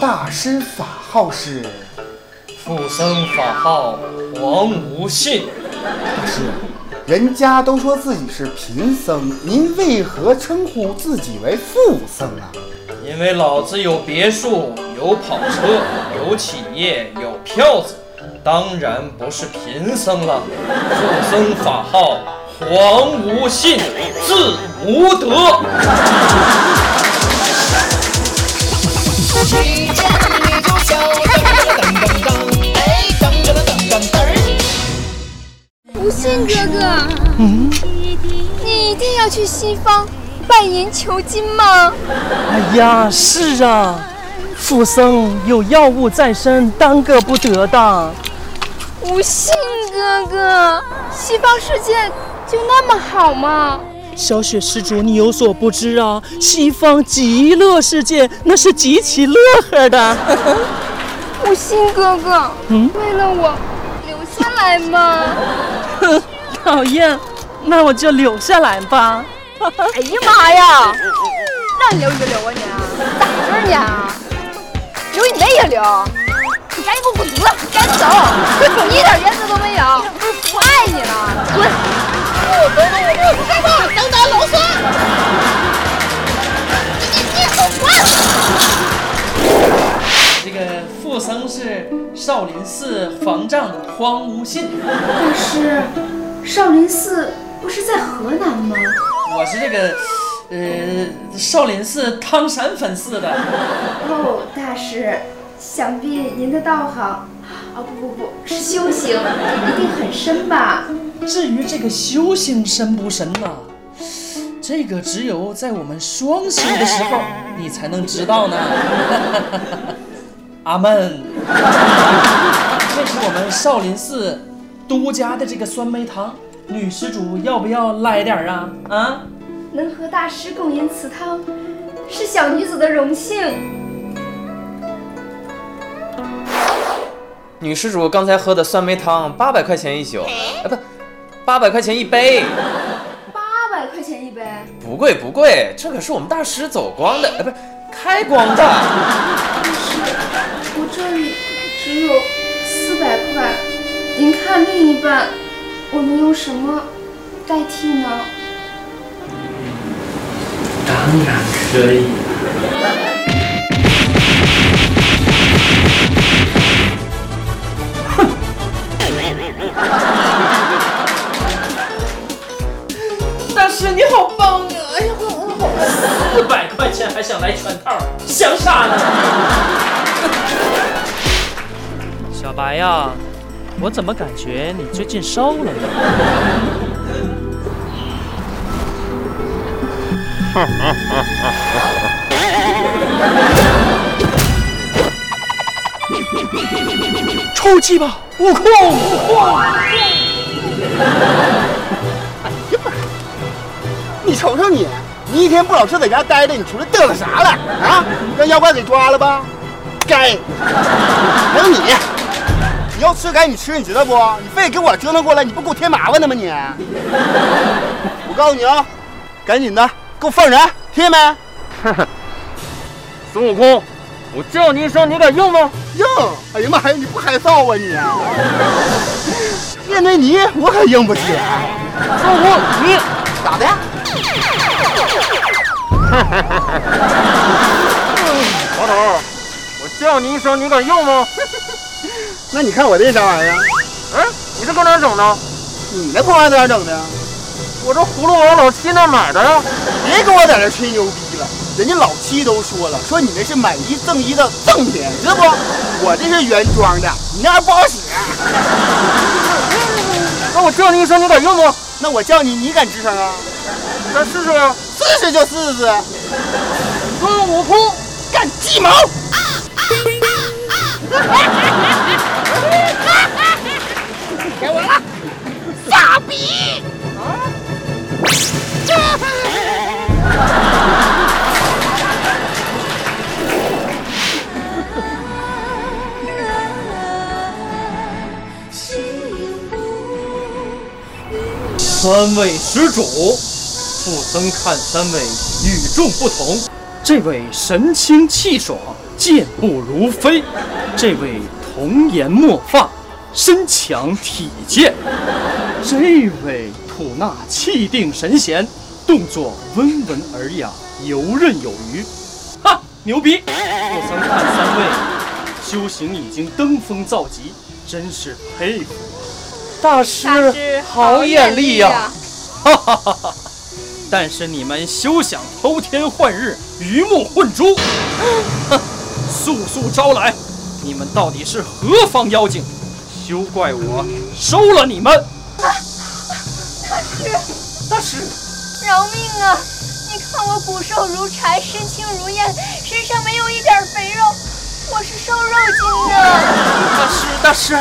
大师法号是？富僧法号黄无信。大师，人家都说自己是贫僧，您为何称呼自己为富僧啊？因为老子有别墅，有跑车，有企业，有票子，当然不是贫僧了。富僧法号黄无信，字无德。信哥哥，嗯，你一定要去西方拜银求金吗？哎呀，是啊，富僧有要务在身，耽搁不得的。无信哥哥，西方世界就那么好吗？小雪施主，你有所不知啊，西方极乐世界那是极其乐呵的。无信哥哥，嗯，为了我留下来嘛。哼，讨厌，那我就留下来吧。哎呀妈呀，让你留你就留啊你，咋回事呢？留你妹呀留！你赶紧给我滚犊子，赶紧走！一点原少林寺方丈荒芜信。大师，少林寺不是在河南吗？我是这个，呃，少林寺汤山分寺的。哦，大师。想必您的道行，哦不不不是修行，一定很深吧？至于这个修行深不深呢？这个只有在我们双修的时候，你才能知道呢。阿门。这是我们少林寺独家的这个酸梅汤，女施主要不要来点啊？啊？能和大师共饮此汤，是小女子的荣幸。女施主刚才喝的酸梅汤，八百块钱一宿，哎不，八百块钱一杯。八百块钱一杯？不贵不贵，这可是我们大师走光的，哎不是开光的。大师，我这里只有您看另一半，我能用什么代替呢？当然可以。哼大师你好棒啊！哎呀，我好，四百块钱还想来全套，想啥呢？小白呀，我怎么感觉你最近瘦了呢？出去吧，悟空！悟空！你瞅瞅你，你一天不老实在家待着，你出来嘚瑟啥了啊？让妖怪给抓了吧？该！还有你，你要吃赶紧吃，你知道不？你非得给我折腾过来，你不给我添麻烦呢吗你？我告诉你啊，赶紧的给我放人，听见没？孙悟空，我叫你一声，你敢应吗？应！哎呀妈呀，你不害臊啊你？面对你，我可硬不起来。孙悟空，你咋的？老头，我叫你一声，你敢应吗？那你看我这啥玩意儿？嗯，你这搁哪整的？你那破玩意儿搁哪整的？我这葫芦王老七那买的呀。别跟我在这吹牛逼了，人家老七都说了，说你那是买一赠一的赠品，知道不？我这是原装的，你那玩意儿不好使。那我叫你一声，你敢用不？那我叫你，你敢吱声啊？咱试试啊！试试就试试。孙悟空，干鸡毛！给我了，傻逼！三位施主，富僧看三位与众不同，这位神清气爽，健步如飞；这位童颜墨发，身强体健；这位吐纳气定神闲，动作温文尔雅，游刃有余。哈，牛逼！我曾看三位修行已经登峰造极，真是佩服。大师大师好眼力呀、哈哈哈哈！但是你们休想偷天换日、鱼目混珠！哼，速速招来！你们到底是何方妖精？休怪我收了你们！大师，大师饶命啊！你看我骨瘦如柴，身轻如燕，身上没有一点肥肉，我是瘦肉精啊！大师，大师，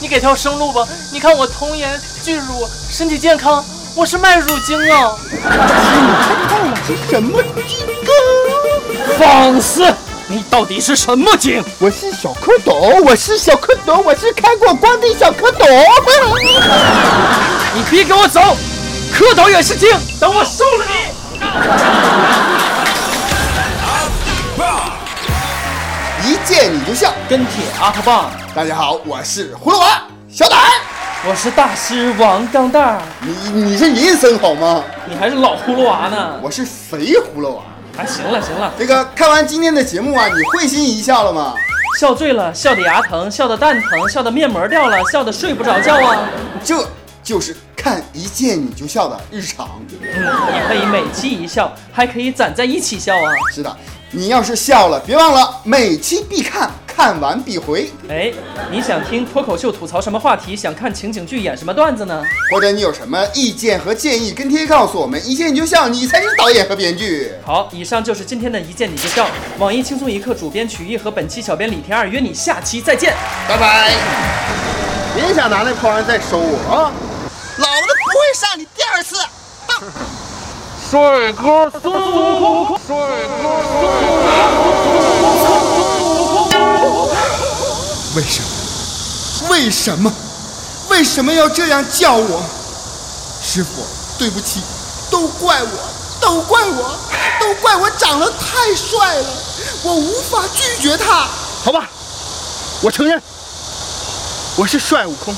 你给条生路吧！你看我童颜巨乳，身体健康，我是卖乳精啊！大师，你猜到了是什么精啊？放肆！你到底是什么精？我是小蝌蚪，我是小蝌蚪，我是开过光的小蝌蚪。你别给我走！蝌蚪也是精，等我收了你！一见你就笑。跟帖阿特棒，大家好，我是葫芦娃小胆儿。我是大师王钢蛋儿，你你是银僧好吗？你还是老葫芦娃呢。我是肥葫芦娃。哎，行了行了，这个看完今天的节目啊，你会心一笑了吗？笑醉了，笑的牙疼，笑的蛋疼，笑的面膜掉了，笑的睡不着觉啊。这就是看一见你就笑的日常。嗯，你可以每期一笑，还可以攒在一起笑啊。是的，你要是笑了，别忘了每期必看，看完必回。哎，你想听脱口秀吐槽什么话题？想看情景剧演什么段子呢？或者你有什么意见和建议，跟帖告诉我们。一见你就笑，你才是导演和编剧。好，以上就是今天的一见你就笑。网易轻松一刻主编曲艺和本期小编李天二约你下期再见。拜拜。别想拿那筐再收我啊！老子不会上你第二次。帅哥孙悟空，帅哥孙悟空为什么？为什么？为什么要这样叫我？师傅，对不起，都怪我，都怪我，都怪我长得太帅了，我无法拒绝他。好吧，我承认，我是帅悟空。